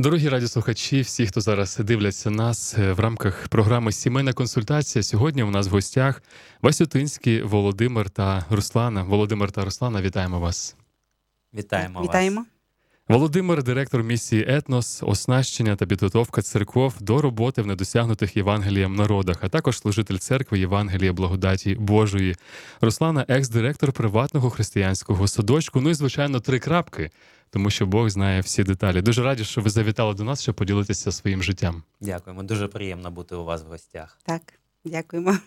Дорогі радіослухачі, всі, хто зараз дивляться нас е, в рамках програми Сімейна консультація. Сьогодні у нас в гостях Васютинський Володимир та Руслана. Володимир та Руслана, вітаємо вас. Вітаємо, Вітаємо. Володимир, директор місії Етнос, оснащення та підготовка церков до роботи в недосягнутих Євангелієм народах, а також служитель церкви Євангелія благодаті Божої. Руслана, екс-директор приватного християнського садочку. Ну і звичайно, три крапки, тому що Бог знає всі деталі. Дуже раді, що ви завітали до нас, щоб поділитися своїм життям. Дякуємо. Дуже приємно бути у вас в гостях. Так, дякуємо.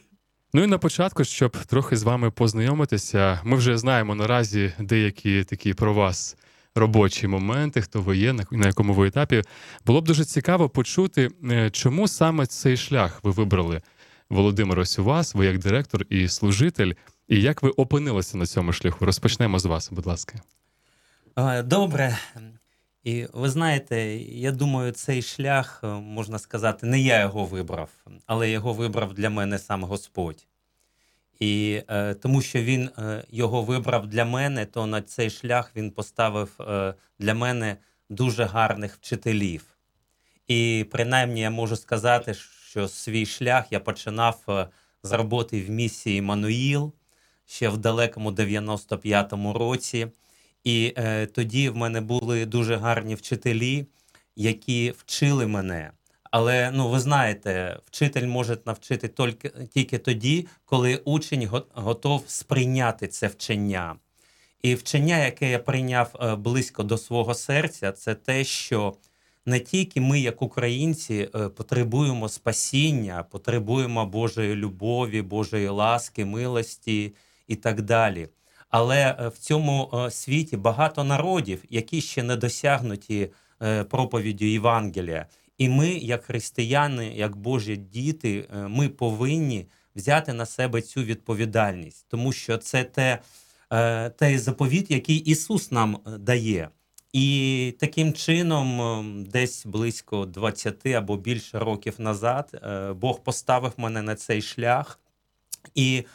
Ну і на початку, щоб трохи з вами познайомитися, ми вже знаємо наразі деякі такі про вас робочі моменти, хто ви є, на якому ви етапі. Було б дуже цікаво почути, е, чому саме цей шлях ви вибрали, Володимир, ось у вас, ви як директор і служитель, і як ви опинилися на цьому шляху? Розпочнемо з вас, будь ласка. Добре. І ви знаєте, я думаю, цей шлях, е, можна сказати, не я його вибрав, але його вибрав для мене сам Господь. І е, тому що він е, його вибрав для мене, то на цей шлях він поставив е, для мене дуже гарних вчителів. І принаймні я можу сказати, що свій шлях я починав е, з роботи в місії Мануїл ще в далекому 95-му році. І е, тоді в мене були дуже гарні вчителі, які вчили мене. Але ну ви знаєте, вчитель може навчити тільки, тільки тоді, коли учень готов сприйняти це вчення. І вчення, яке я прийняв е, близько до свого серця, це те, що не тільки ми, як українці, е, потребуємо спасіння, потребуємо Божої любові, Божої ласки, милості і так далі. Але е, в цьому е, світі багато народів, які ще не досягнуті е, проповіддю Євангелія. І ми, як християни, як Божі діти, ми повинні взяти на себе цю відповідальність, тому що це те, той заповіт, який Ісус нам дає. І таким чином, десь близько 20 або більше років назад, Бог поставив мене на цей шлях. І,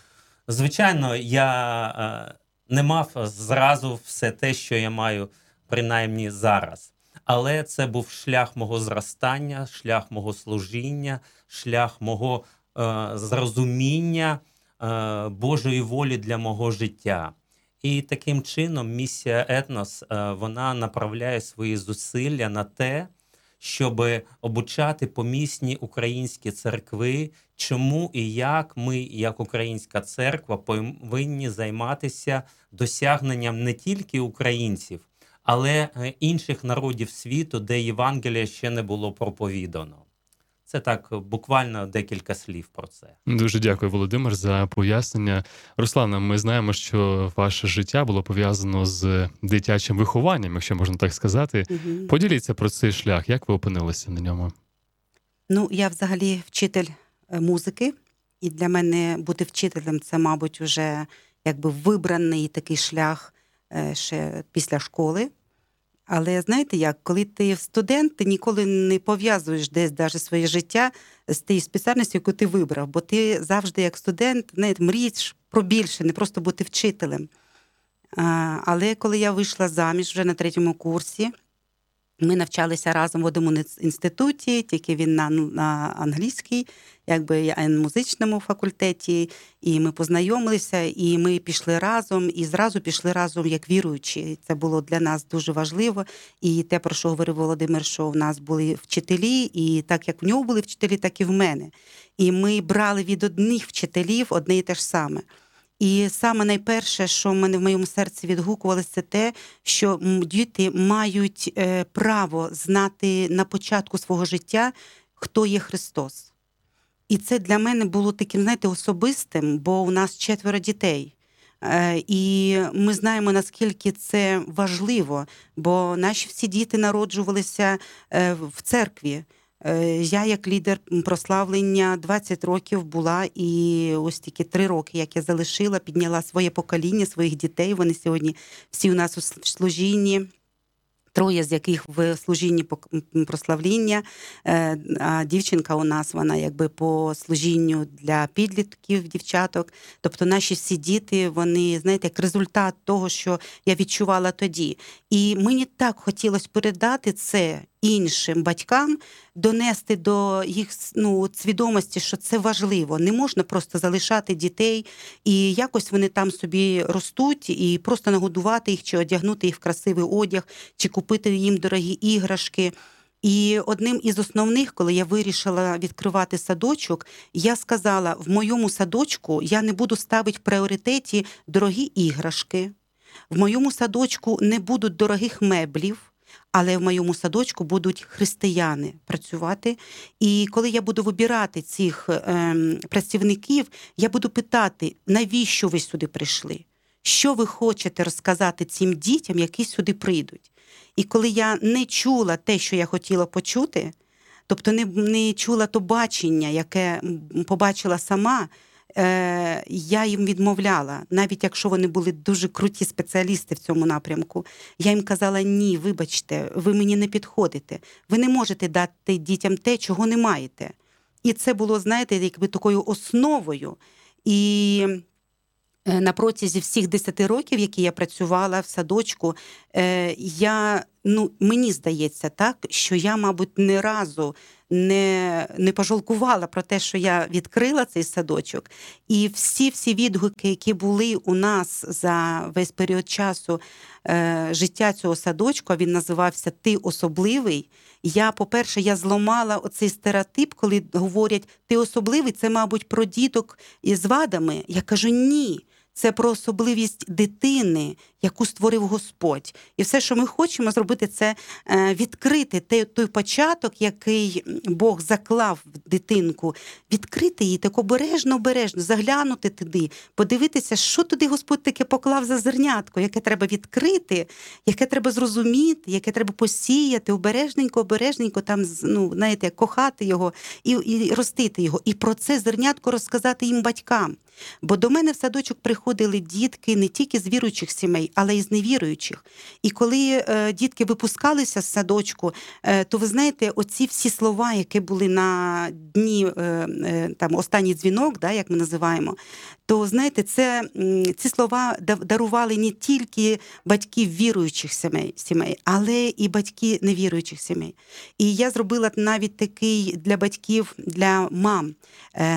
звичайно, я не мав зразу все те, що я маю, принаймні зараз. Але це був шлях мого зростання, шлях мого служіння, шлях мого е, зрозуміння е, Божої волі для мого життя. І таким чином місія Етнос е, вона направляє свої зусилля на те, щоб обучати помісні українські церкви, чому і як ми, як українська церква, повинні займатися досягненням не тільки українців, але е, інших народів світу, де Євангелія ще не було проповідано. Це так буквально декілька слів про це. Дуже дякую, Володимир, за пояснення. Руслана, ми знаємо, що ваше життя було пов'язано з дитячим вихованням, якщо можна так сказати. Мгм. Поділіться про цей шлях, як ви опинилися на ньому? Ну, я взагалі вчитель е, музики, і для мене бути вчителем це, мабуть, вже якби вибраний такий шлях е, ще після школи. Але знаєте як, коли ти студент, ти ніколи не пов'язуєш десь даже своє життя з тією спеціальністю, яку ти вибрав, бо ти завжди, як студент, не мрієш про більше, не просто бути вчителем. Але коли я вийшла заміж вже на третьому курсі, ми навчалися разом в одному інституті, тільки він на, на англійській, якби я на музичному факультеті, і ми познайомилися, і ми пішли разом, і зразу пішли разом як віруючі. Це було для нас дуже важливо. І те, про що говорив Володимир, що в нас були вчителі, і так як в нього були вчителі, так і в мене. І ми брали від одних вчителів одне і те ж саме. І саме найперше, що в мене в моєму серці відгукувалося, це те, що діти мають е, право знати на початку свого життя, хто є Христос. І це для мене було таким, знаєте, особистим, бо у нас четверо дітей. Е, І ми знаємо, наскільки це важливо, бо наші всі діти народжувалися е, в церкві. Е, Я, як лідер прославлення, 20 років була, і ось тільки 3 роки, як я залишила, підняла своє покоління, своїх дітей. Вони сьогодні всі у нас у служінні. Троє з яких в служінні прославління, Е, а дівчинка у нас вона якби по служінню для підлітків, дівчаток. Тобто наші всі діти, вони знаєте, як результат того, що я відчувала тоді. І мені так хотілося передати це іншим батькам, донести до їх ну, свідомості, що це важливо. Не можна просто залишати дітей, і якось вони там собі ростуть, і просто нагодувати їх, чи одягнути їх в красивий одяг, чи купити їм дорогі іграшки. І одним із основних, коли я вирішила відкривати садочок, я сказала: в моєму садочку я не буду ставити в пріоритеті дорогі іграшки. В моєму садочку не будуть дорогих меблів, але в моєму садочку будуть християни працювати. І коли я буду вибирати цих ем, працівників, я буду питати, навіщо ви сюди прийшли? Що ви хочете розказати цим дітям, які сюди прийдуть? І коли я не чула те, що я хотіла почути, тобто не, не чула то бачення, яке побачила сама, е, я їм відмовляла, навіть якщо вони були дуже круті спеціалісти в цьому напрямку. Я їм казала: ні, вибачте, ви мені не підходите. Ви не можете дати дітям те, чого не маєте. І це було, знаєте, якби такою основою. І е, на протязі всіх 10 років, які я працювала в садочку, е, я, ну, мені здається, так, що я, мабуть, не разу не, не пожалкувала про те, що я відкрила цей садочок. І всі всі відгуки, які були у нас за весь період часу е, життя цього садочку, він називався Ти особливий. Я, по-перше, я зламала оцей стереотип, коли говорять ти особливий, це, мабуть, про діток із вадами. Я кажу ні. Це про особливість дитини, яку створив Господь. І все, що ми хочемо зробити, це е, відкрити той, початок, який Бог заклав в дитинку, відкрити її так обережно, обережно, заглянути туди, подивитися, що туди Господь таке поклав за зернятко, яке треба відкрити, яке треба зрозуміти, яке треба посіяти, обережненько, обережненько там, ну, знаєте, кохати його і, і ростити його. І про це зернятко розказати їм батькам. Бо до мене в садочок приходили дітки не тільки з віруючих сімей, але й з невіруючих. І коли е, дітки випускалися з садочку, е, то ви знаєте, оці всі слова, які були на дні е, там останній дзвінок, да, як ми називаємо, то знаєте, це ці слова да- дарували не тільки батьків віруючих сімей, сімей, але і батьки невіруючих сімей. І я зробила навіть такий для батьків, для мам,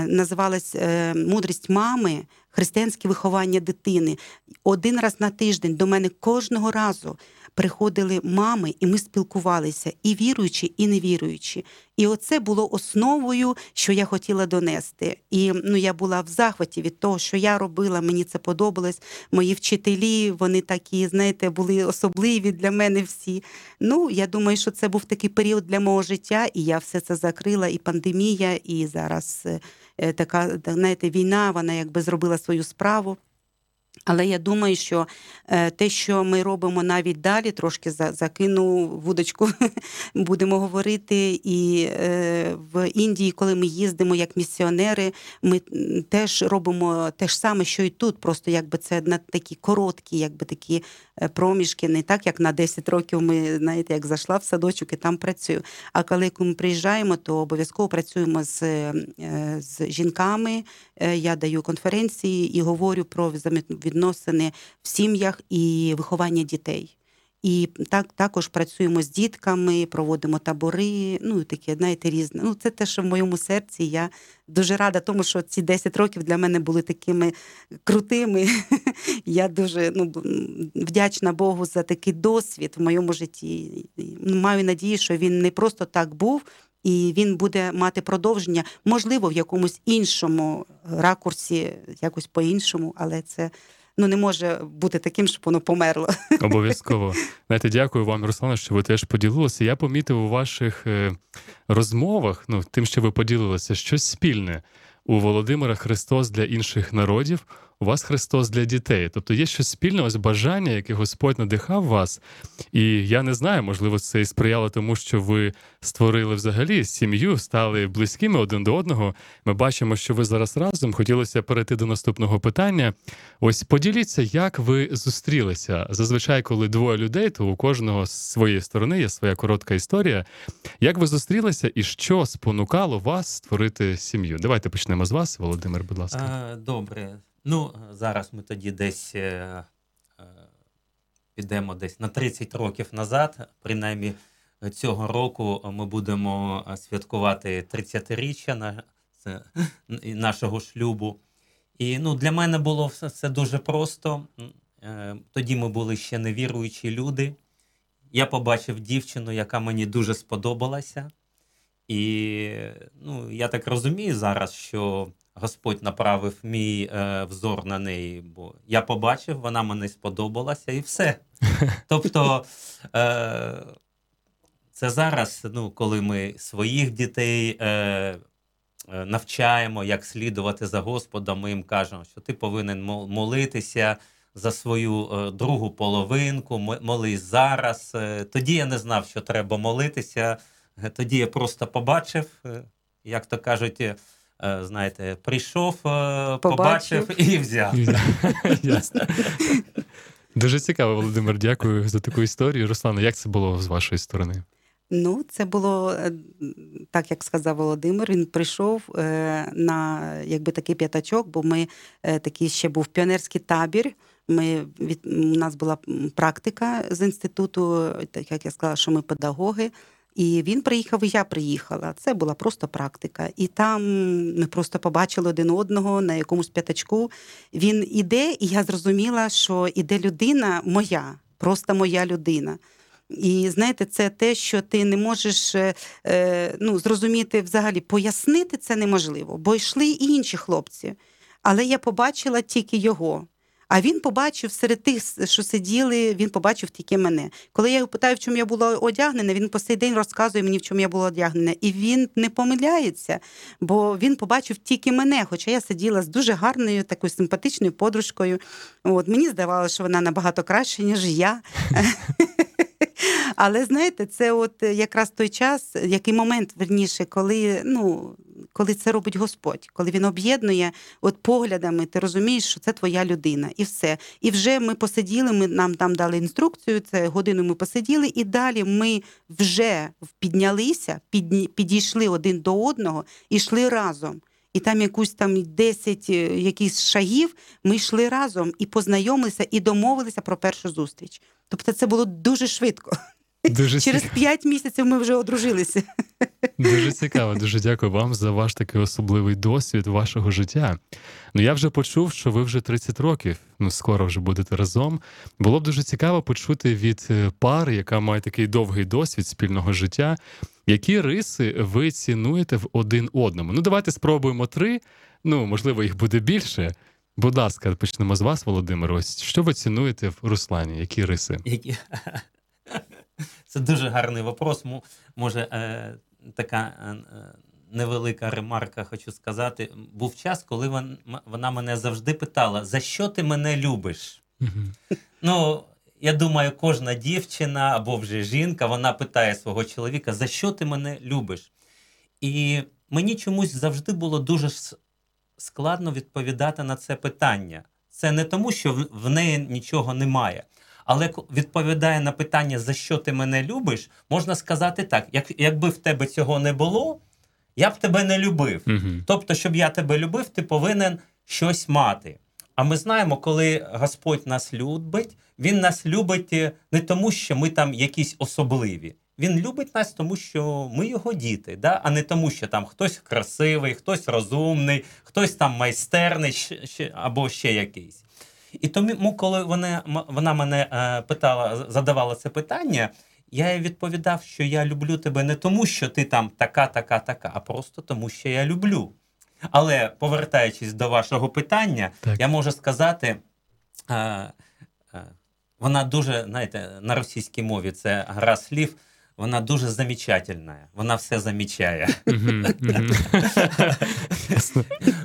називалась мудрість мами. Християнське виховання дитини один раз на тиждень до мене кожного разу приходили мами, і ми спілкувалися, і віруючі, і невіруючі. І оце було основою, що я хотіла донести. І ну я була в захваті від того, що я робила. Мені це подобалось. Мої вчителі, вони такі, знаєте, були особливі для мене всі. Ну я думаю, що це був такий період для мого життя, і я все це закрила. І пандемія, і зараз е, така знаєте, війна, вона якби зробила свою справу. Але я думаю, що е, те, що ми робимо навіть далі, трошки закину вудочку, будемо говорити. І е, в Індії, коли ми їздимо як місіонери, ми теж робимо те ж саме, що і тут. Просто якби це на такі короткі, якби такі е, проміжки, не так, як на 10 років ми, знаєте, як зайшла в садочок і там працюю. А коли ми приїжджаємо, то обов'язково працюємо з, з жінками. Я даю конференції і говорю про взаємовідносини в сім'ях і виховання дітей. І так також працюємо з дітками, проводимо табори. Ну таке, знаєте, різне. Ну це те, що в моєму серці. Я дуже рада, тому що ці 10 років для мене були такими крутими. Я дуже ну, вдячна Богу за такий досвід в моєму житті. Маю надію, що він не просто так був, І він буде мати продовження, можливо, в якомусь іншому ракурсі, якось по-іншому, але це ну, не може бути таким, щоб воно померло. Обов'язково. Знаєте, дякую вам, Руслана, що ви теж поділилися. Я помітив у ваших е, розмовах, ну, тим, що ви поділилися, щось спільне. У Володимира Христос для інших народів, у вас Христос для дітей. Тобто є щось спільне, ось бажання, яке Господь надихав вас. І я не знаю, можливо, це і сприяло тому, що ви створили взагалі сім'ю, стали близькими один до одного. Ми бачимо, що ви зараз разом. Хотілося перейти до наступного питання. Ось поділіться, як ви зустрілися. Зазвичай, коли двоє людей, то у кожного з своєї сторони є своя коротка історія. Як ви зустрілися і що спонукало вас створити сім'ю? Давайте почнемо з вас, Володимир, будь ласка. Добре. Ну, зараз ми тоді десь е, е, підемо десь на 30 років назад. Принаймні цього року ми будемо е, святкувати 30-річчя на, нашого шлюбу. І ну, для мене було все дуже просто. Е, Тоді ми були ще невіруючі люди. Я побачив дівчину, яка мені дуже сподобалася. І ну, я так розумію зараз, що Господь направив мій е, взор на неї, бо я побачив, вона мені сподобалася, і все. Тобто, е, це зараз, ну, коли ми своїх дітей е, е, навчаємо, як слідувати за Господом, ми їм кажемо, що ти повинен молитися за свою е, другу половинку, молись зараз. Е, тоді я не знав, що треба молитися. Е, Тоді я просто побачив, як то кажуть, знаєте, прийшов, е, побачив, Побачив. і взяв. Ясно. Дуже цікаво, Володимир. Дякую за таку історію. Руслана, як це було з вашої сторони? Ну, це було е, так, як сказав Володимир. Він прийшов е, на якби такий п'ятачок, бо ми е, такий ще був піонерський табір. Ми від у нас була практика з інституту, так як я сказала, що ми педагоги. І він приїхав, і я приїхала. Це була просто практика. І там ми просто побачили один одного на якомусь п'ятачку. Він іде, і я зрозуміла, що іде людина моя, просто моя людина. І знаєте, це те, що ти не можеш е, е, ну, зрозуміти взагалі, пояснити це неможливо, бо йшли і інші хлопці. Але я побачила тільки його. А він побачив серед тих, що сиділи, він побачив тільки мене. Коли я його питаю, в чому я була одягнена, він по сей день розказує мені, в чому я була одягнена. І він не помиляється, бо він побачив тільки мене. Хоча я сиділа з дуже гарною, такою симпатичною подружкою. От мені здавалося, що вона набагато краще, ніж я. Але знаєте, це от якраз той час, який момент верніше, коли ну. Коли це робить Господь, коли він об'єднує от поглядами, ти розумієш, що це твоя людина, і все. І вже ми посиділи, ми нам там дали інструкцію. Це годину ми посиділи, і далі ми вже піднялися, підійшли один до одного і йшли разом. І там якусь там 10 е, якісь шагів ми йшли разом і познайомилися, і домовилися про першу зустріч. Тобто це було дуже швидко. Дуже Через цікаво. 5 місяців ми вже одружилися. Дуже цікаво, дуже дякую вам за ваш такий особливий досвід вашого життя. Ну я вже почув, що ви вже 30 років, ну скоро вже будете разом. Було б дуже цікаво почути від е, пари, яка має такий довгий досвід спільного життя. Які риси ви цінуєте в один одному? Ну, давайте спробуємо три. Ну, можливо, їх буде більше. Будь ласка, почнемо з вас, Володимир. Ось що ви цінуєте в Руслані? Які риси? Які... Це дуже гарний вопрос. Може, е, така е, е, невелика ремарка, хочу сказати. Був час, коли вон- вона мене завжди питала: за що ти мене любиш? Ну, я думаю, кожна дівчина або вже жінка, вона питає свого чоловіка, за що ти мене любиш? І мені чомусь завжди було дуже складно відповідати на це питання. Це не тому, що в неї нічого немає. Але відповідає на питання, за що ти мене любиш, можна сказати так: як, якби в тебе цього не було, я б тебе не любив. Мгм. Тобто, щоб я тебе любив, ти повинен щось мати. А ми знаємо, коли Господь нас любить, Він нас любить е, не тому, що ми там якісь особливі. Він любить нас, тому що ми його діти, да? а не тому, що там хтось красивий, хтось розумний, хтось там майстерний або ще якийсь. І тому, коли вона, вона мене е, питала, задавала це питання, я їй відповідав, що я люблю тебе не тому, що ти там така, така, така, а просто тому, що я люблю. Але повертаючись до вашого питання, Так. я можу сказати, е, е, вона дуже, знаєте, на російській мові це гра слів, вона дуже замічательна, вона все замічає.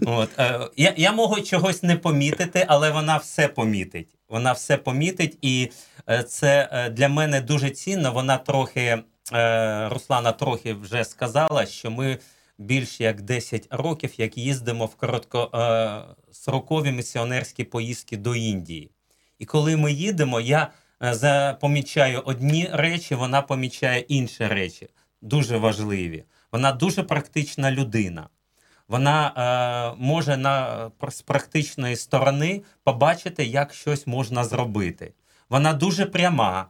От, е, я, я можу чогось не помітити, але вона все помітить. Вона все помітить, і е, це е, для мене дуже цінно. Вона трохи, Руслана трохи вже сказала, що ми більш як 10 років як їздимо в короткострокові місіонерські поїздки до Індії. І коли ми їдемо, я е, помічаю одні речі, вона помічає інші речі, дуже важливі. Вона дуже практична людина. Вона е, може на, з практичної сторони побачити, як щось можна зробити. Вона дуже пряма.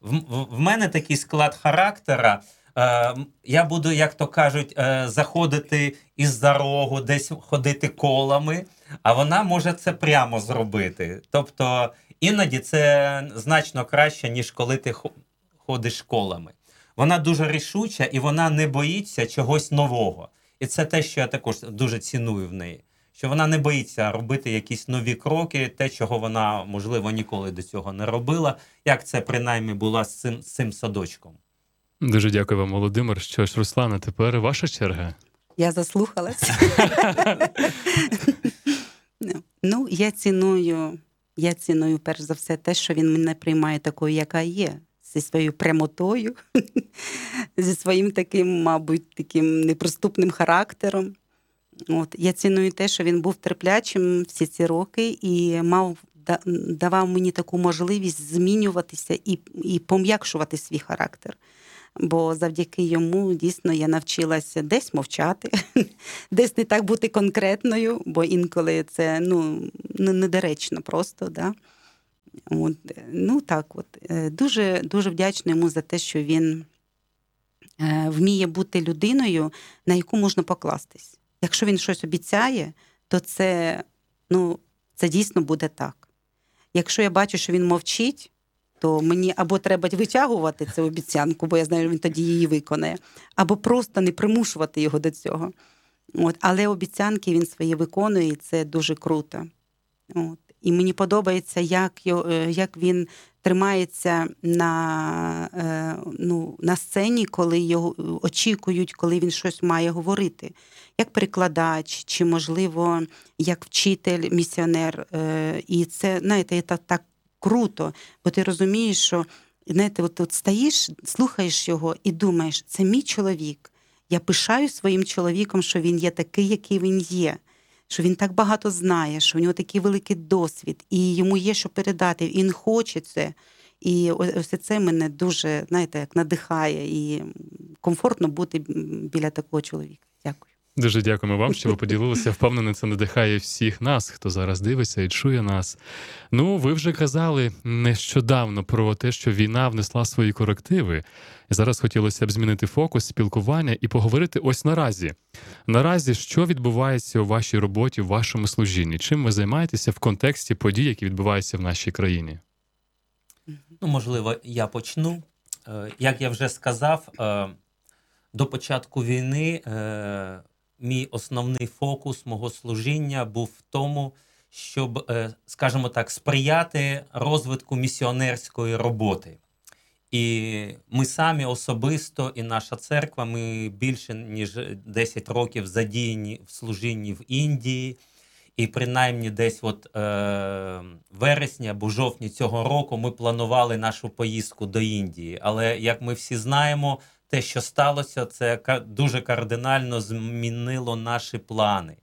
В, в, мене такий склад характера. Е, я буду, як то кажуть, е, заходити із-за рогу, десь ходити колами, а вона може це прямо зробити. Тобто іноді це значно краще, ніж коли ти хо- ходиш колами. Вона дуже рішуча і вона не боїться чогось нового. І це те, що я також дуже ціную в неї. Що вона не боїться робити якісь нові кроки, те, чого вона, можливо, ніколи до цього не робила, як це принаймні було з цим, з цим садочком. Дуже дякую вам, Володимир. Що ж, Руслана, тепер ваша черга. Я заслухалась. ну, я ціную, я ціную перш за все те, що він мене приймає такою, яка є, зі своєю прямотою, зі своїм таким, мабуть, таким неприступним характером. От, я ціную те, що він був терплячим всі ці роки і мав давав мені таку можливість змінюватися і, і пом'якшувати свій характер. Бо завдяки йому дійсно я навчилася десь мовчати, десь не так бути конкретною, бо інколи це ну, недоречно просто. Да? От, ну так, от. Е, Дуже, дуже вдячна йому за те, що він е, вміє бути людиною, на яку можна покластись. Якщо він щось обіцяє, то це, ну, це дійсно буде так. Якщо я бачу, що він мовчить, то мені або треба витягувати цю обіцянку, бо я знаю, він тоді її виконає, або просто не примушувати його до цього. От. Але обіцянки він свої виконує, і це дуже круто. От. І мені подобається, як, е, як він тримається на, е, ну, на сцені, коли його очікують, коли він щось має говорити, як перекладач, чи, можливо, як вчитель, місіонер. Е, І це, знаєте, так круто, бо ти розумієш, що знаєте, от, от стоїш, слухаєш його і думаєш, це мій чоловік. Я пишаю своїм чоловіком, що він є такий, який він є, що він так багато знає, що в нього такий великий досвід, і йому є що передати. Він хоче це. І ось це мене дуже, знаєте, як надихає і комфортно бути біля такого чоловіка. Дякую. Дуже дякуємо вам, що ви поділилися. Впевнений, це надихає всіх нас, хто зараз дивиться і чує нас. Ну, ви вже казали нещодавно про те, що війна внесла свої корективи. І зараз хотілося б змінити фокус спілкування і поговорити ось наразі. Наразі, що відбувається у вашій роботі, в вашому служінні? Чим ви займаєтеся в контексті подій, які відбуваються в нашій країні? Ну, можливо, я почну. Е, Як я вже сказав, е, до початку війни е, мій основний фокус мого служіння був в тому, щоб, е, скажімо так, сприяти розвитку місіонерської роботи. І ми самі особисто, і наша церква, ми більше ніж 10 років задіяні в служінні в Індії. І принаймні десь от е, вересні або жовтні цього року ми планували нашу поїздку до Індії. Але як ми всі знаємо, те, що сталося, це дуже кардинально змінило наші плани.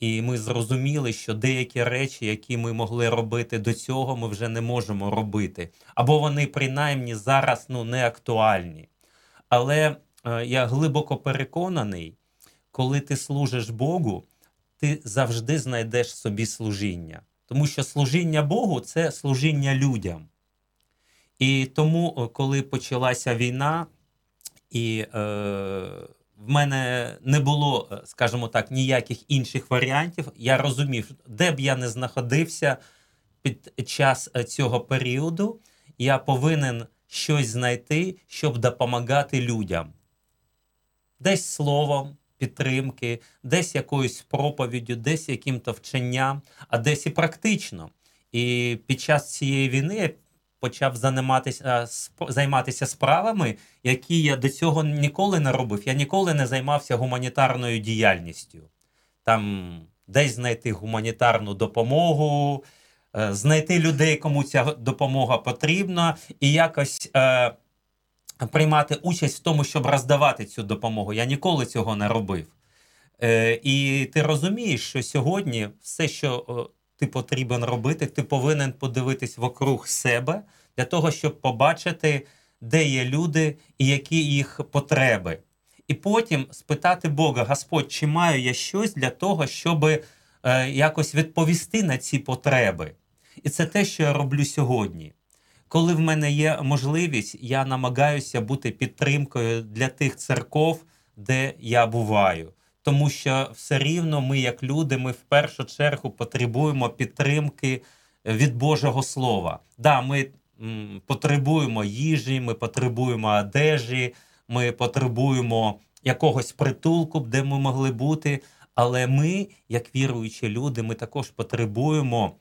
І ми зрозуміли, що деякі речі, які ми могли робити до цього, ми вже не можемо робити. Або вони принаймні зараз ну, не актуальні. Але е, я глибоко переконаний, коли ти служиш Богу, ти завжди знайдеш собі служіння. Тому що служіння Богу це служіння людям. І тому, е, коли почалася війна, і е, в мене не було, е, скажімо так, ніяких інших варіантів, я розумів, де б я не знаходився під час е, цього періоду, я повинен щось знайти, щоб допомагати людям. Десь словом підтримки, десь якоюсь проповіддю, десь яким-то вченням, а десь і практично. І під час цієї війни почав займатися, сп- займатися справами, які я до цього ніколи не робив. Я ніколи не займався гуманітарною діяльністю. Там десь знайти гуманітарну допомогу, е, знайти людей, кому ця допомога потрібна, і якось е, приймати участь в тому, щоб роздавати цю допомогу. Я ніколи цього не робив. Е, і ти розумієш, що сьогодні все, що е, ти потрібен робити, ти повинен подивитись вокруг себе для того, щоб побачити, де є люди і які їх потреби. І потім спитати Бога, Господь, чи маю я щось для того, щоб е, якось відповісти на ці потреби. І це те, що я роблю сьогодні. Коли в мене є можливість, я намагаюся бути підтримкою для тих церков, де я буваю. Тому що все рівно ми, як люди, ми в першу чергу потребуємо підтримки від Божого Слова. Да, ми м, потребуємо їжі, ми потребуємо одежі, ми потребуємо якогось притулку, де ми могли бути. Але ми, як віруючі люди, ми також потребуємо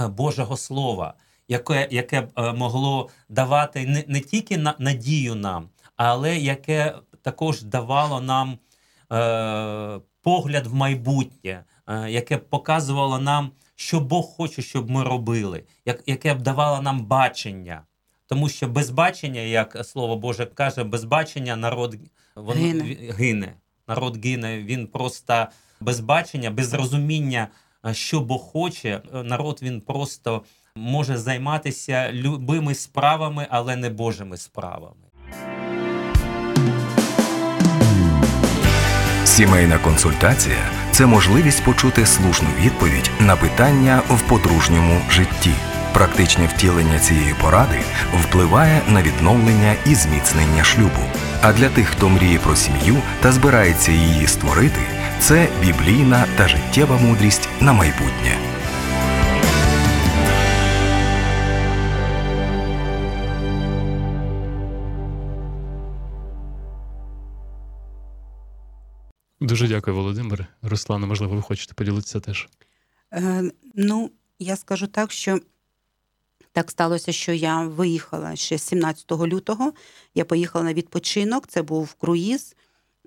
е, Божого Слова, яке, яке б е, могло давати не, не тільки на, надію нам, але яке також давало нам е, погляд в майбутнє, е, яке б показувало нам, що Бог хоче, щоб ми робили, як, яке б давало нам бачення. Тому що без бачення, як слово Боже каже, без бачення народ воно Гине. гине. Народ гине, він просто без бачення, без розуміння, е, що Бог хоче. е, Народ він просто може займатися любими справами, але не Божими справами. Сімейна консультація це можливість почути слушну відповідь на питання в подружньому житті. Практичне втілення цієї поради впливає на відновлення і зміцнення шлюбу. А для тих, хто мріє про сім'ю та збирається її створити, це біблійна та життєва мудрість на майбутнє. Дуже дякую, Володимир. Руслана, можливо, ви хочете поділитися теж. Е, ну, я скажу так, що так сталося, що я виїхала ще 17 лютого. Я поїхала на відпочинок, це був круїз,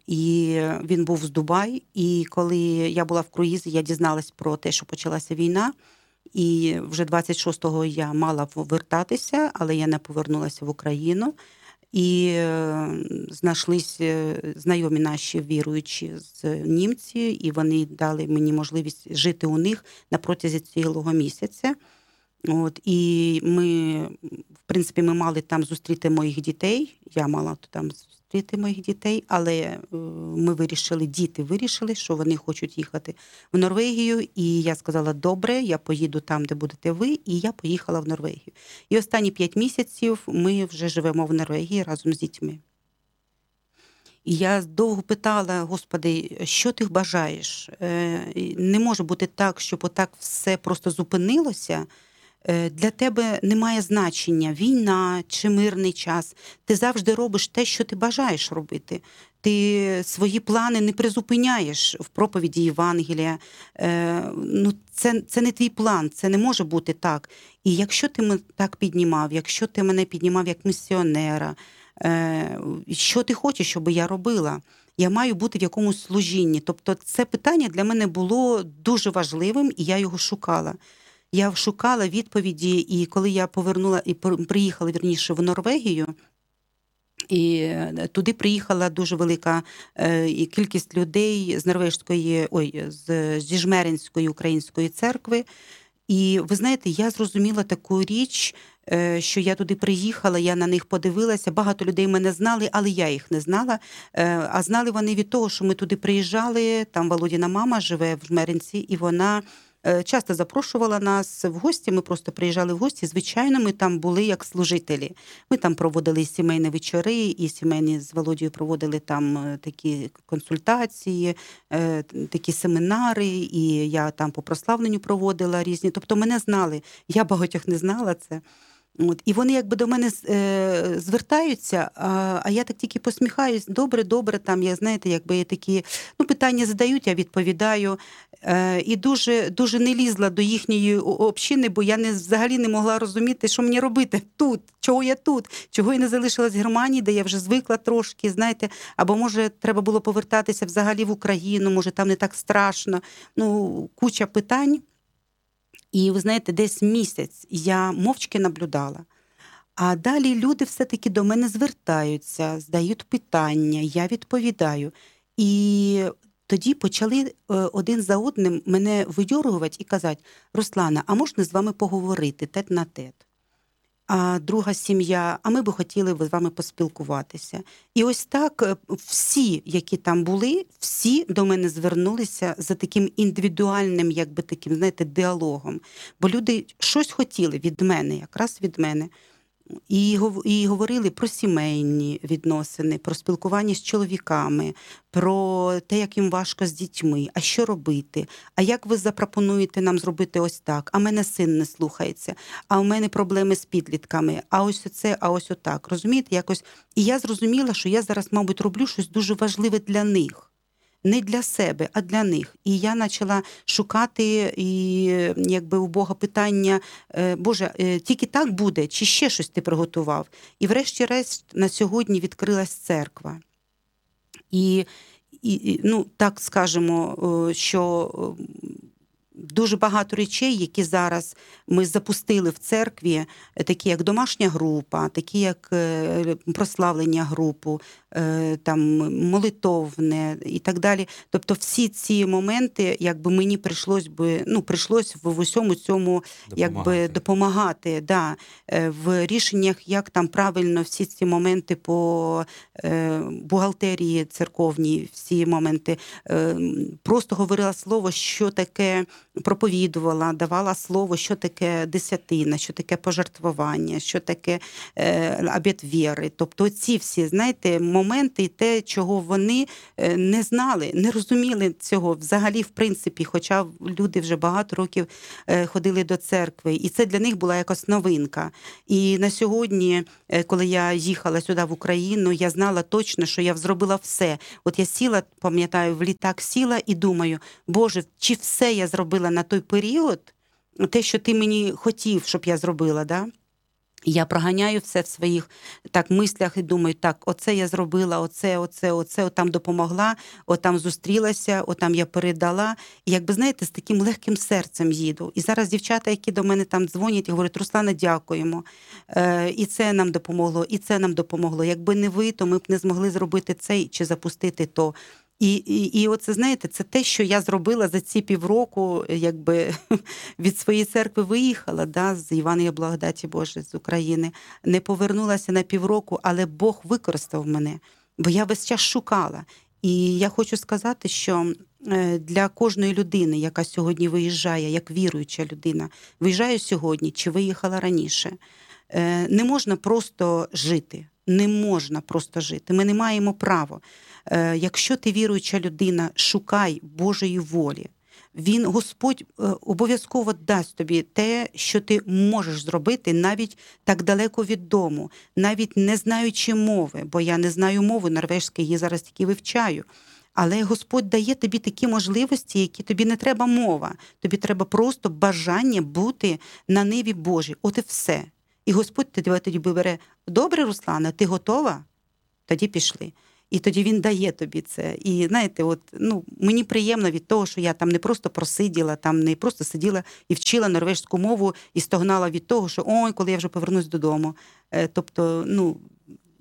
і він був з Дубай. І коли я була в круїзі, я дізналась про те, що почалася війна. І вже 26-го я мала повертатися, але я не повернулася в Україну. І знайшлись е, знайомі наші віруючі з німці, і вони дали мені можливість жити у них на протязі цілого місяця. От, і ми, в принципі, ми мали там зустріти моїх дітей. Я мала там зустріти моїх дітей, але е, ми вирішили, діти вирішили, що вони хочуть їхати в Норвегію. І я сказала: добре, я поїду там, де будете ви, і я поїхала в Норвегію. І останні п'ять місяців ми вже живемо в Норвегії разом з дітьми. І я довго питала, Господи, що ти бажаєш? Е, Не може бути так, щоб отак все просто зупинилося. Е, Для тебе немає значення війна чи мирний час. Ти завжди робиш те, що ти бажаєш робити. Ти свої плани не призупиняєш в проповіді Євангелія. Е, Ну, це, це не твій план, це не може бути так. І якщо ти мене так піднімав, якщо ти мене піднімав як місіонера, е, що ти хочеш, щоб я робила? Я маю бути в якомусь служінні. Тобто, це питання для мене було дуже важливим, і я його шукала. Я шукала відповіді, і коли я повернула і приїхала вірніше в Норвегію. І е, туди приїхала дуже велика е, кількість людей з норвежської, ой, з, зі Жмеринської української церкви. І ви знаєте, я зрозуміла таку річ, е, що я туди приїхала, я на них подивилася. Багато людей мене знали, але я їх не знала. А знали вони від того, що ми туди приїжджали. Там Володіна мама живе в Жмеринці, і вона. Е, Часто запрошувала нас в гості. Ми просто приїжджали в гості. Звичайно, ми там були як служителі. Ми там проводили сімейні вечори, і сімейні з Володією проводили там е, такі консультації, е, такі семінари, і я там по прославленню проводила різні. Тобто мене знали. Я багатьох не знала це. От, і вони якби до мене е, звертаються, а, а я так тільки посміхаюсь. Добре, добре, там я знаєте, якби я такі ну, питання задають, я відповідаю. Е, і дуже, дуже не лізла до їхньої общини, бо я не взагалі не могла розуміти, що мені робити тут, чого я тут, чого я не залишилась в Германії, де я вже звикла трошки, знаєте, або може треба було повертатися взагалі в Україну, може там не так страшно. Ну, куча питань. І ви знаєте, десь місяць я мовчки наблюдала. А далі люди все-таки до мене звертаються, здають питання, я відповідаю. І тоді почали е, один за одним мене видьоргувати і казати: Руслана, а можна з вами поговорити тет на тет? А друга сім'я, а ми би хотіли з вами поспілкуватися. І ось так е, всі, які там були, всі до мене звернулися за таким індивідуальним, якби таким, знаєте, діалогом. Бо люди щось хотіли від мене, якраз від мене. І, і говорили про сімейні відносини, про спілкування з чоловіками, про те, як їм важко з дітьми, а що робити, а як ви запропонуєте нам зробити ось так, а мене син не слухається, а у мене проблеми з підлітками, а ось оце, а ось отак. Розумієте, якось. І я зрозуміла, що я зараз, мабуть, роблю щось дуже важливе для них. Не для себе, а для них. І я почала шукати і якби у Бога питання: е, Боже, е, тільки так буде, чи ще щось ти приготував? І врешті-решт на сьогодні відкрилась церква. І, і, ну, так скажемо, е, що дуже багато речей, які зараз ми запустили в церкві, е, такі як домашня група, такі як е, прославлення групу, е, там молитовне і так далі. Тобто, всі ці моменти, якби мені прийшлось би, ну прийшлось в, усьому цьому якби допомагати да, в рішеннях, як там правильно всі ці моменти по бухгалтерії церковній, всі моменти. Е, просто говорила слово, що таке проповідувала, давала слово, що таке десятина, що таке пожертвування, що таке е, обід віри. Тобто ці всі, знаєте, моменти те, чого вони е, не знали, не розуміли цього взагалі, в принципі, хоча люди вже багато років е, ходили до церкви, і це для них була якась новинка. І на сьогодні, е, коли я їхала сюди в Україну, я знала точно, що я зробила все. От я сіла, пам'ятаю, в літак сіла і думаю, Боже, чи все я зробила на той період, те, що ти мені хотів, щоб я зробила, да? Я проганяю все в своїх так мислях і думаю, так, оце я зробила, оце, оце, оце, отам допомогла, отам зустрілася, отам я передала. І якби знаєте, з таким легким серцем їду. І зараз дівчата, які до мене там дзвонять і говорять, Руслана, дякуємо. Е, і це нам допомогло, і це нам допомогло. Якби не ви, то ми б не змогли зробити це чи запустити то. І, і, і оце знаєте, це те, що я зробила за ці півроку, якби від своєї церкви виїхала, да, з Івана благодаті Боже з України, не повернулася на півроку, але Бог використав мене, бо я весь час шукала. І я хочу сказати, що е, для кожної людини, яка сьогодні виїжджає, як віруюча людина, виїжджає сьогодні чи виїхала раніше, не можна просто жити. Не можна просто жити. Ми не маємо права. Е, Якщо ти віруюча людина, шукай Божої волі. Він, Господь, е, обов'язково дасть тобі те, що ти можеш зробити навіть так далеко від дому, навіть не знаючи мови, бо я не знаю мови норвежської, її зараз тільки вивчаю. Але Господь дає тобі такі можливості, які тобі не треба мова. Тобі треба просто бажання бути на ниві Божій. От і все. І Господь тебе тоді бере: добре, Руслана, ти готова? Тоді пішли. І тоді він дає тобі це. І знаєте, от ну мені приємно від того, що я там не просто просиділа, там не просто сиділа і вчила норвежську мову і стогнала від того, що ой, коли я вже повернусь додому. Е, тобто, ну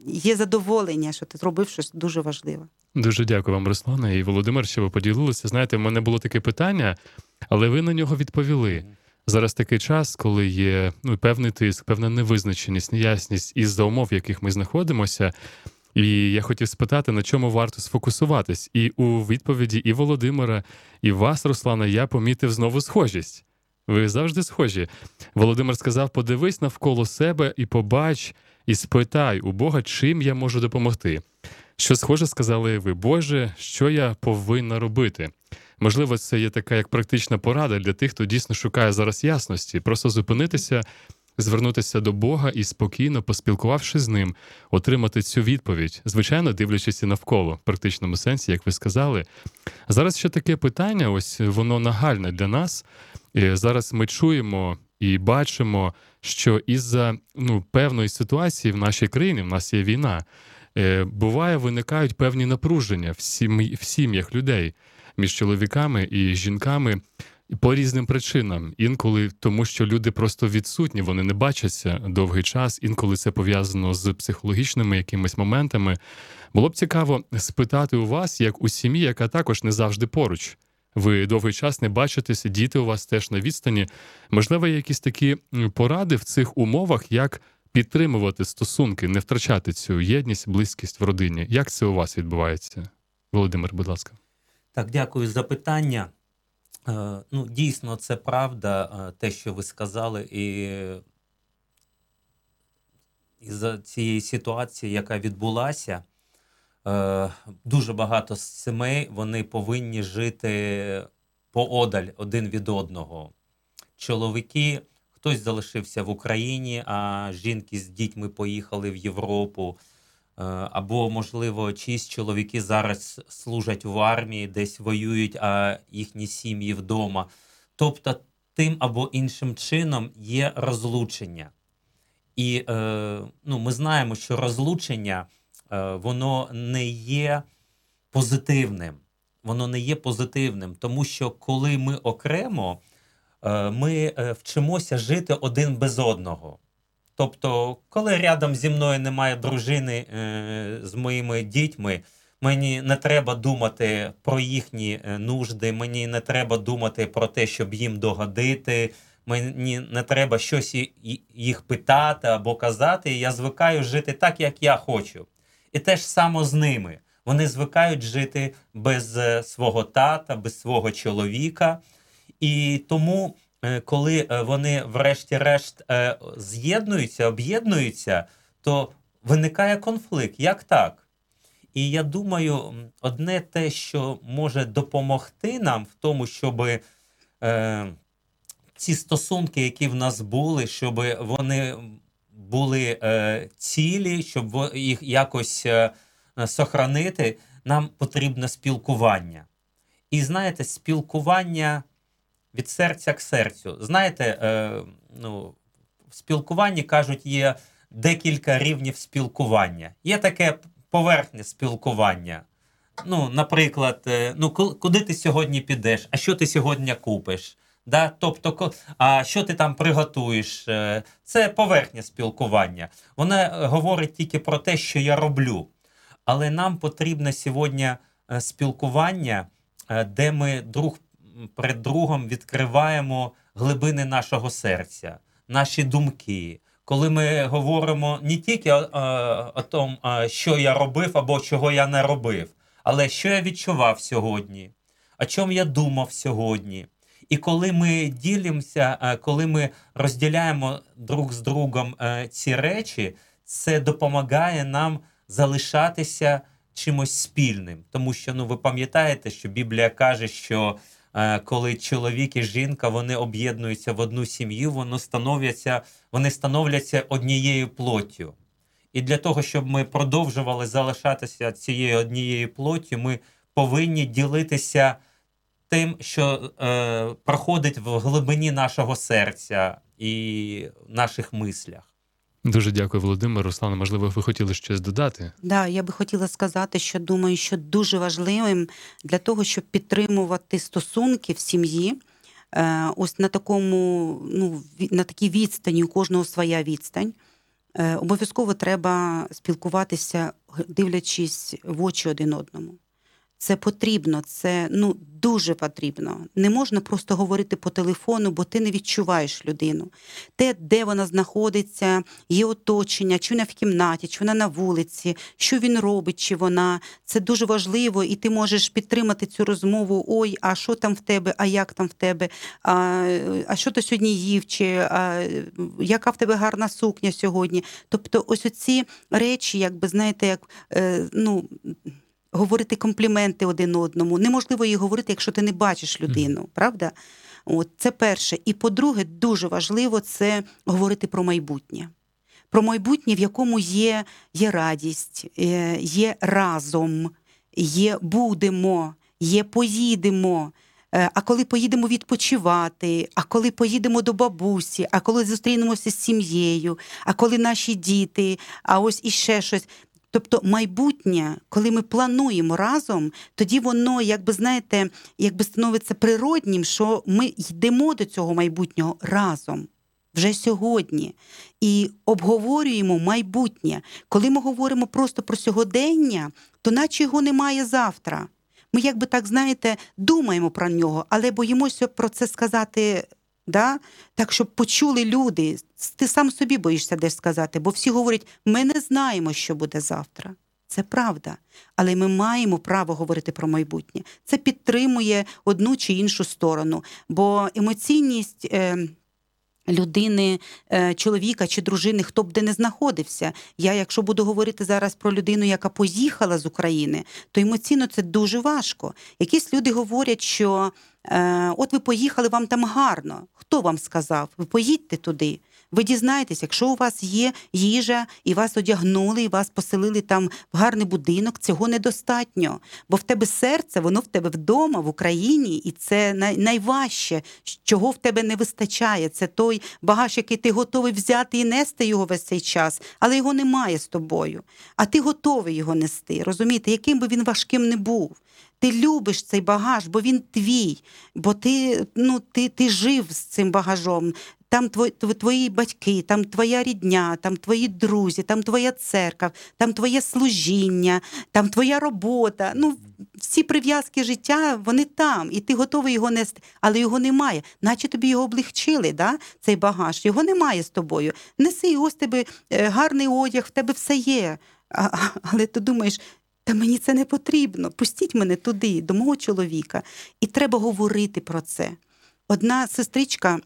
є задоволення, що ти зробив щось дуже важливе. Дуже дякую вам, Руслана і Володимир, що ви поділилися. Знаєте, в мене було таке питання, але ви на нього відповіли. Зараз такий час, коли є ну, певний тиск, певна невизначеність, неясність із-за умов, в яких ми знаходимося. І я хотів спитати, на чому варто сфокусуватись. І у відповіді і Володимира, і вас, Руслана, я помітив знову схожість. Ви завжди схожі. Володимир сказав: подивись навколо себе і побач, і спитай у Бога, чим я можу допомогти. Що схоже, сказали ви, Боже, що я повинна робити? Можливо, це є така як практична порада для тих, хто дійсно шукає зараз ясності, просто зупинитися, звернутися до Бога і спокійно, поспілкувавшись з ним, отримати цю відповідь, звичайно, дивлячись і навколо, в практичному сенсі, як ви сказали. Зараз ще таке питання, ось воно нагальне для нас. Е, Зараз ми чуємо і бачимо, що із-за ну, певної ситуації в нашій країні, в нас є війна, е, буває, виникають певні напруження в сім'ях людей між чоловіками і жінками по різним причинам. Інколи тому, що люди просто відсутні, вони не бачаться довгий час. Інколи це пов'язано з психологічними якимись моментами. Було б цікаво спитати у вас, як у сім'ї, яка також не завжди поруч. Ви довгий час не бачитеся, діти у вас теж на відстані. Можливо, є якісь такі поради в цих умовах, як підтримувати стосунки, не втрачати цю єдність, близькість в родині. Як це у вас відбувається? Володимир, будь ласка. Так, дякую за питання. Е, Ну, дійсно, це правда, е, те, що ви сказали, і із цієї ситуації, яка відбулася, е, дуже багато сімей вони повинні жити поодаль один від одного. Чоловіки, хтось залишився в Україні, а жінки з дітьми поїхали в Європу. Е, Або, можливо, чиїсь чоловіки зараз служать в армії, десь воюють, а їхні сім'ї вдома. Тобто, тим або іншим чином є розлучення. І е, ну, ми знаємо, що розлучення е, воно не є позитивним. Воно не є позитивним, тому що коли ми окремо, ми вчимося жити один без одного. Тобто, коли рядом зі мною немає дружини е, з моїми дітьми, мені не треба думати про їхні е, нужди, мені не треба думати про те, щоб їм догодити, мені не треба щось їх питати або казати. Я звикаю жити так, як я хочу. І те ж само з ними. Вони звикають жити без е, свого тата, без свого чоловіка. І тому, коли е, вони, врешті-решт, е, з'єднуються, об'єднуються, то виникає конфлікт. Як так? І я думаю, одне те, що може допомогти нам в тому, щоб е, ці стосунки, які в нас були, щоб вони були е, цілі, щоб їх якось е, е, сохранити, нам потрібне спілкування. І знаєте, спілкування від серця к серцю. Знаєте, е, ну, в спілкуванні кажуть, є декілька рівнів спілкування. Є таке поверхне спілкування. Ну, наприклад, е, ну, куди ти сьогодні підеш, а що ти сьогодні купиш? Да? Тобто, а що ти там приготуєш? Е, Це поверхня спілкування. Вона е, говорить тільки про те, що я роблю. Але нам потрібно сьогодні е, спілкування, де ми друг перед другом відкриваємо глибини нашого серця, наші думки. Коли ми говоримо не тільки о, о, тому, що я робив або чого я не робив, але що я відчував сьогодні, о чому я думав сьогодні. І коли ми ділимося, е, коли ми розділяємо друг з другом е, ці речі, це допомагає нам залишатися чимось спільним. Тому що ну ви пам'ятаєте, що Біблія каже, що коли чоловік і жінка вони об'єднуються в одну сім'ю, вони становляться, вони становляться однією плоттю. І для того, щоб ми продовжували залишатися цією однією плоттю, ми повинні ділитися тим, що е, проходить в глибині нашого серця і наших мислях. Дуже дякую, Володимир. Руслане, можливо, ви хотіли щось додати? Да, я би хотіла сказати, що думаю, що дуже важливим для того, щоб підтримувати стосунки в сім'ї. е, Ось на такому, ну, на такій відстані, у кожного своя відстань. Е, Обов'язково треба спілкуватися, дивлячись в очі один одному. Це потрібно, це ну дуже потрібно. Не можна просто говорити по телефону, бо ти не відчуваєш людину. Те, де вона знаходиться, є оточення, чи вона в кімнаті, чи вона на вулиці, що він робить, чи вона. Це дуже важливо, і ти можеш підтримати цю розмову. Ой, а що там в тебе, а як там в тебе, а, а що ти сьогодні їв, чи а, яка в тебе гарна сукня сьогодні. Тобто, ось оці речі, якби знаєте, як е, ну. Говорити компліменти один одному. Неможливо їх говорити, якщо ти не бачиш людину, правда? От це перше. І по-друге, дуже важливо це говорити про майбутнє. Про майбутнє, в якому є, є радість, е, є разом, є будемо, є поїдемо. Е, А коли поїдемо відпочивати, а коли поїдемо до бабусі, а коли зустрінемося з сім'єю, а коли наші діти, а ось іще щось. Тобто майбутнє, коли ми плануємо разом, тоді воно, якби знаєте, якби становиться природнім, що ми йдемо до цього майбутнього разом вже сьогодні і обговорюємо майбутнє. Коли ми говоримо просто про сьогодення, то наче його немає завтра. Ми, якби так знаєте, думаємо про нього, але боїмося про це сказати. Да? Так, щоб почули люди. Ти сам собі боїшся десь сказати, бо всі говорять, ми не знаємо, що буде завтра. Це правда. Але ми маємо право говорити про майбутнє. Це підтримує одну чи іншу сторону. Бо емоційність. Е, людини, е, чоловіка чи дружини, хто б де не знаходився. Я, якщо буду говорити зараз про людину, яка поїхала з України, то емоційно це дуже важко. Якісь люди говорять, що е, от ви поїхали, вам там гарно. Хто вам сказав? Ви поїдьте туди. Ви дізнаєтесь, якщо у вас є їжа, і вас одягнули, і вас поселили там в гарний будинок, цього недостатньо. Бо в тебе серце, воно в тебе вдома, в Україні, і це найважче, чого в тебе не вистачає. Це той багаж, який ти готовий взяти і нести його весь цей час, але його немає з тобою. А ти готовий його нести. Розумієте, яким би він важким не був. Ти любиш цей багаж, бо він твій, бо ти, ну, ти, ти жив з цим багажом. Там твої, твої батьки, там твоя рідня, там твої друзі, там твоя церква, там твоє служіння, там твоя робота. Ну, всі прив'язки життя, вони там, і ти готовий його нести, але його немає. Наче тобі його облегчили, да? цей багаж. Його немає з тобою. Неси ось тебе е, гарний одяг, в тебе все є. А- але ти думаєш, та мені це не потрібно. Пустіть мене туди, до мого чоловіка. І треба говорити про це. Одна сестричка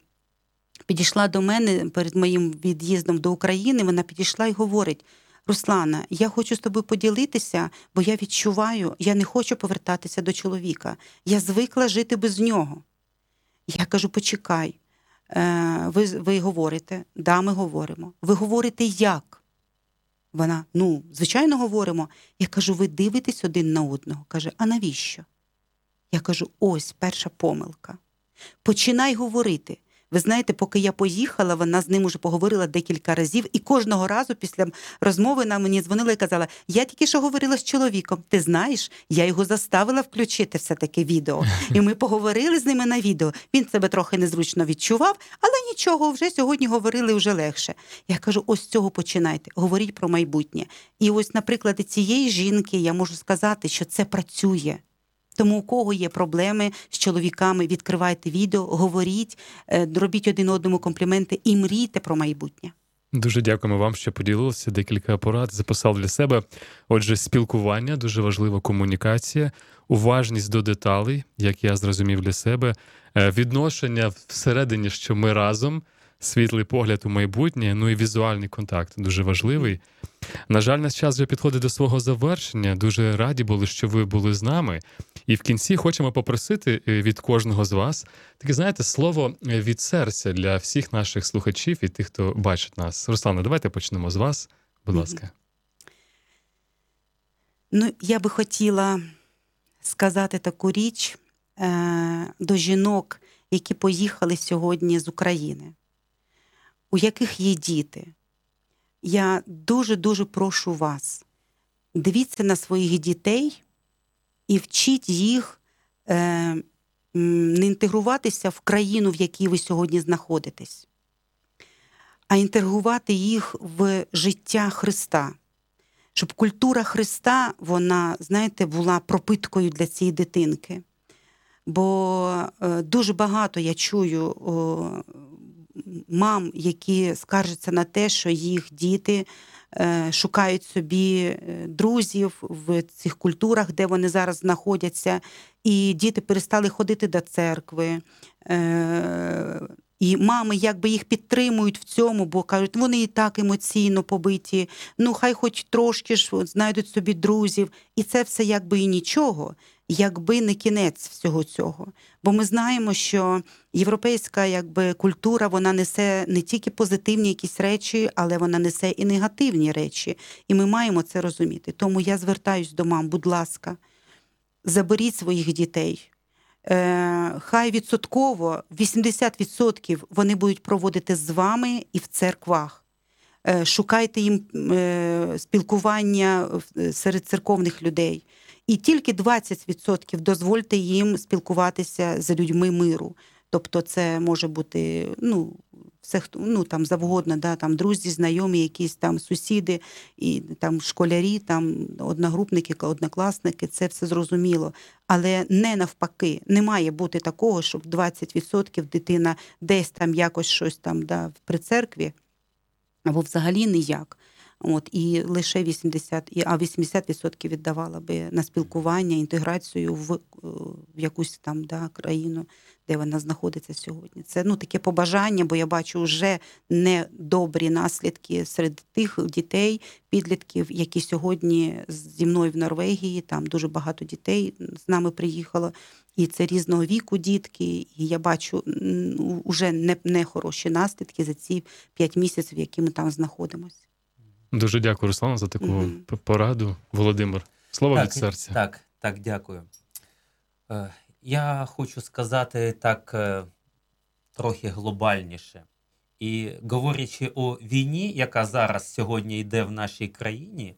підійшла до мене перед моїм від'їздом до України. Вона підійшла і говорить: Руслана, я хочу з тобою поділитися, бо я відчуваю, я не хочу повертатися до чоловіка. Я звикла жити без нього. Я кажу: почекай, е, ви, ви говорите, да, ми говоримо. Ви говорите як? Вона, ну, звичайно, говоримо. Я кажу, ви дивитесь один на одного. Каже, а навіщо? Я кажу: ось перша помилка. Починай говорити. Ви знаєте, поки я поїхала, вона з ним уже поговорила декілька разів, і кожного разу після розмови вона мені дзвонила і казала: Я тільки що говорила з чоловіком. Ти знаєш, я його заставила включити все таки відео. І ми поговорили з ними на відео. Він себе трохи незручно відчував, але нічого, вже сьогодні говорили вже легше. Я кажу: ось цього починайте. Говоріть про майбутнє. І ось, на прикладі цієї жінки, я можу сказати, що це працює. Тому у кого є проблеми з чоловіками, відкривайте відео, говоріть, е, робіть один одному компліменти і мрійте про майбутнє. Дуже дякуємо вам, що поділилися. Декілька порад записав для себе. Отже, спілкування дуже важлива комунікація, уважність до деталей, як я зрозумів для себе, е, відношення всередині, що ми разом, світлий погляд у майбутнє, ну і візуальний контакт дуже важливий. На жаль, наш час вже підходить до свого завершення. Дуже раді були, що ви були з нами. І в кінці хочемо попросити е, від кожного з вас таке, знаєте, слово е, від серця для всіх наших слухачів і тих, хто бачить нас. Руслана, давайте почнемо з вас. Будь ласка. Ну, я би хотіла сказати таку річ е, до жінок, які поїхали сьогодні з України, у яких є діти. Я дуже-дуже прошу вас, дивіться на своїх дітей і вчіть їх е, не інтегруватися в країну, в якій ви сьогодні знаходитесь, а інтегрувати їх в життя Христа щоб культура Христа, вона, знаєте, була пропиткою для цієї дитинки. Бо е, дуже багато я чую мам, які скаржаться на те, що їх діти е, шукають собі е, друзів в цих культурах, де вони зараз знаходяться, і діти перестали ходити до церкви. Е, і мами якби їх підтримують в цьому, бо кажуть, вони і так емоційно побиті. Ну, хай хоч трошки ж знайдуть собі друзів. І це все якби і нічого. Якби не кінець всього цього. Бо ми знаємо, що європейська якби, культура вона несе не тільки позитивні якісь речі, але вона несе і негативні речі. І ми маємо це розуміти. Тому я звертаюсь до мам, будь ласка, заберіть своїх дітей. Е, хай відсотково 80% вони будуть проводити з вами і в церквах. Е, шукайте їм е, спілкування серед церковних людей. І тільки 20% дозвольте їм спілкуватися з людьми миру. Тобто, це може бути ну, все хто ну там завгодно, да, там друзі, знайомі, якісь там сусіди, і там школярі, там одногрупники, однокласники, це все зрозуміло. Але не навпаки, не має бути такого, щоб 20% дитина десь там якось щось там да, при церкві, або взагалі ніяк. От, і лише 80, і- а 80% віддавала би на спілкування, інтеграцію в, е, в якусь там да, країну, де вона знаходиться сьогодні. Це ну, таке побажання, бо я бачу вже недобрі наслідки серед тих дітей, підлітків, які сьогодні зі мною в Норвегії, там дуже багато дітей з нами приїхало. І це різного віку дітки. І я бачу м, уже не, не хороші наслідки за ці п'ять місяців, які ми там знаходимося. Дуже дякую, Руслан, за таку пораду. Володимир, слово від серця. Так, так, дякую. Е, Я хочу сказати так е, трохи глобальніше. І говорячи о війні, яка зараз сьогодні йде в нашій країні,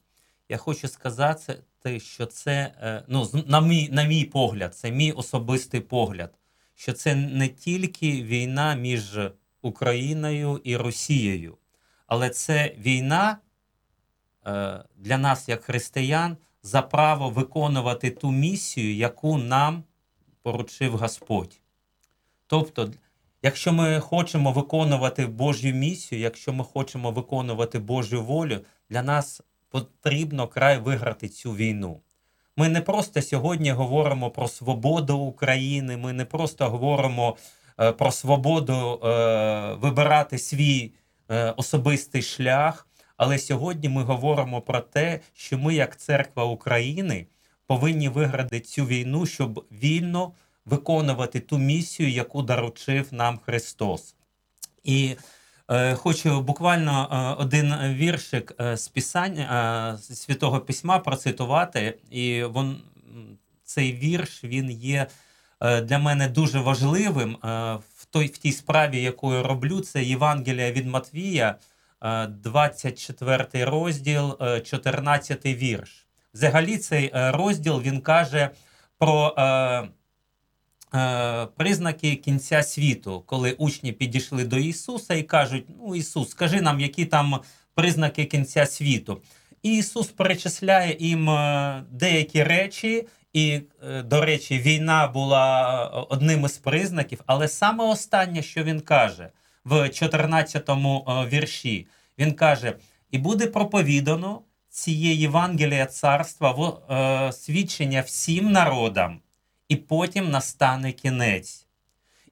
я хочу сказати, що це, е, ну, на мій, на мій погляд, це мій особистий погляд, що це не тільки війна між Україною і Росією, але це війна для нас, як християн, за право виконувати ту місію, яку нам поручив Господь. Тобто, якщо ми хочемо виконувати Божю місію, якщо ми хочемо виконувати Божу волю, для нас потрібно край виграти цю війну. Ми не просто сьогодні говоримо про свободу України, ми не просто говоримо е, про свободу е, вибирати свій е, особистий шлях, але сьогодні ми говоримо про те, що ми, як церква України, повинні виграти цю війну, щоб вільно виконувати ту місію, яку доручив нам Христос. І е, хочу буквально е, один віршик е, з писання е, Святого Письма процитувати. І вон, цей вірш він є е, для мене дуже важливим е, в, той, в тій справі, яку я роблю. Це Євангелія від Матвія, 24 розділ, е, 14 вірш. Взагалі, цей е, розділ він каже про. Е, е, признаки кінця світу, коли учні підійшли до Ісуса і кажуть: Ну, Ісус, скажи нам, які там признаки кінця світу. І Ісус перечисляє їм е, деякі речі, і, е, до речі, війна була е, одним із признаків, але саме останнє, що він каже в 14 му вірші, він каже: І буде проповідано цієї Євангелія царства в е, свідчення всім народам і потім настане кінець.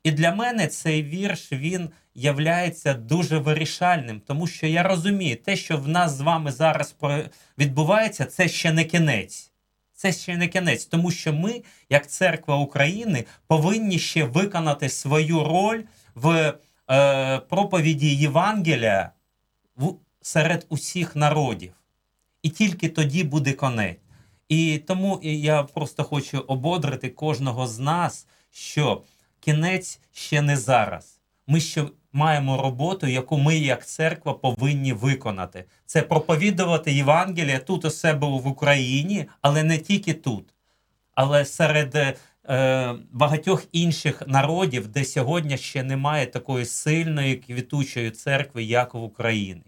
І для мене цей вірш він являється дуже вирішальним, тому що я розумію, те, що в нас з вами зараз відбувається, це ще не кінець. Це ще не кінець, тому що ми, як церква України, повинні ще виконати свою роль в е, проповіді Євангелія в, серед усіх народів. І тільки тоді буде конець. І тому я просто хочу ободрити кожного з нас, що кінець ще не зараз. Ми ще маємо роботу, яку ми, як церква, повинні виконати. Це проповідувати Євангелія тут у себе в Україні, але не тільки тут, але серед е, багатьох інших народів, де сьогодні ще немає такої сильної квітучої церкви, як в Україні.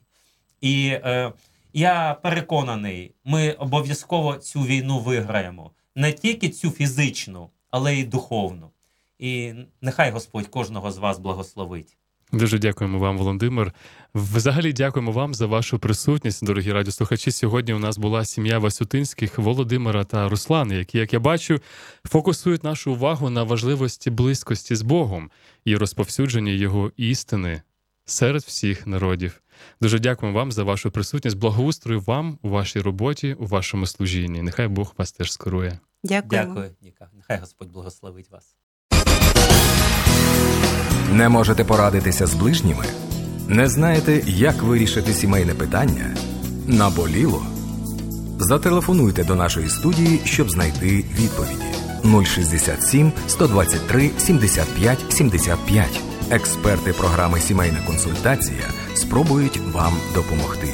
І е, я переконаний, ми обов'язково цю війну виграємо. Не тільки цю фізичну, але й духовну. І нехай Господь кожного з вас благословить. Дуже дякуємо вам, Володимир. Взагалі дякуємо вам за вашу присутність, дорогі радіослухачі. Сьогодні у нас була сім'я Васютинських, Володимира та Руслани, які, як я бачу, фокусують нашу увагу на важливості близькості з Богом і розповсюдженні його істини серед всіх народів. Дуже дякуємо вам за вашу присутність. Благоустрою вам у вашій роботі, у вашому служінні. Нехай Бог вас теж скерує. Дякую. Дякую, Ніка. Нехай Господь благословить вас. Не можете порадитися з ближніми? Не знаєте, як вирішити сімейне питання? Наболіло? Зателефонуйте до нашої студії, щоб знайти відповіді. 067 123 75 75. Експерти програми Сімейна консультація спробують вам допомогти.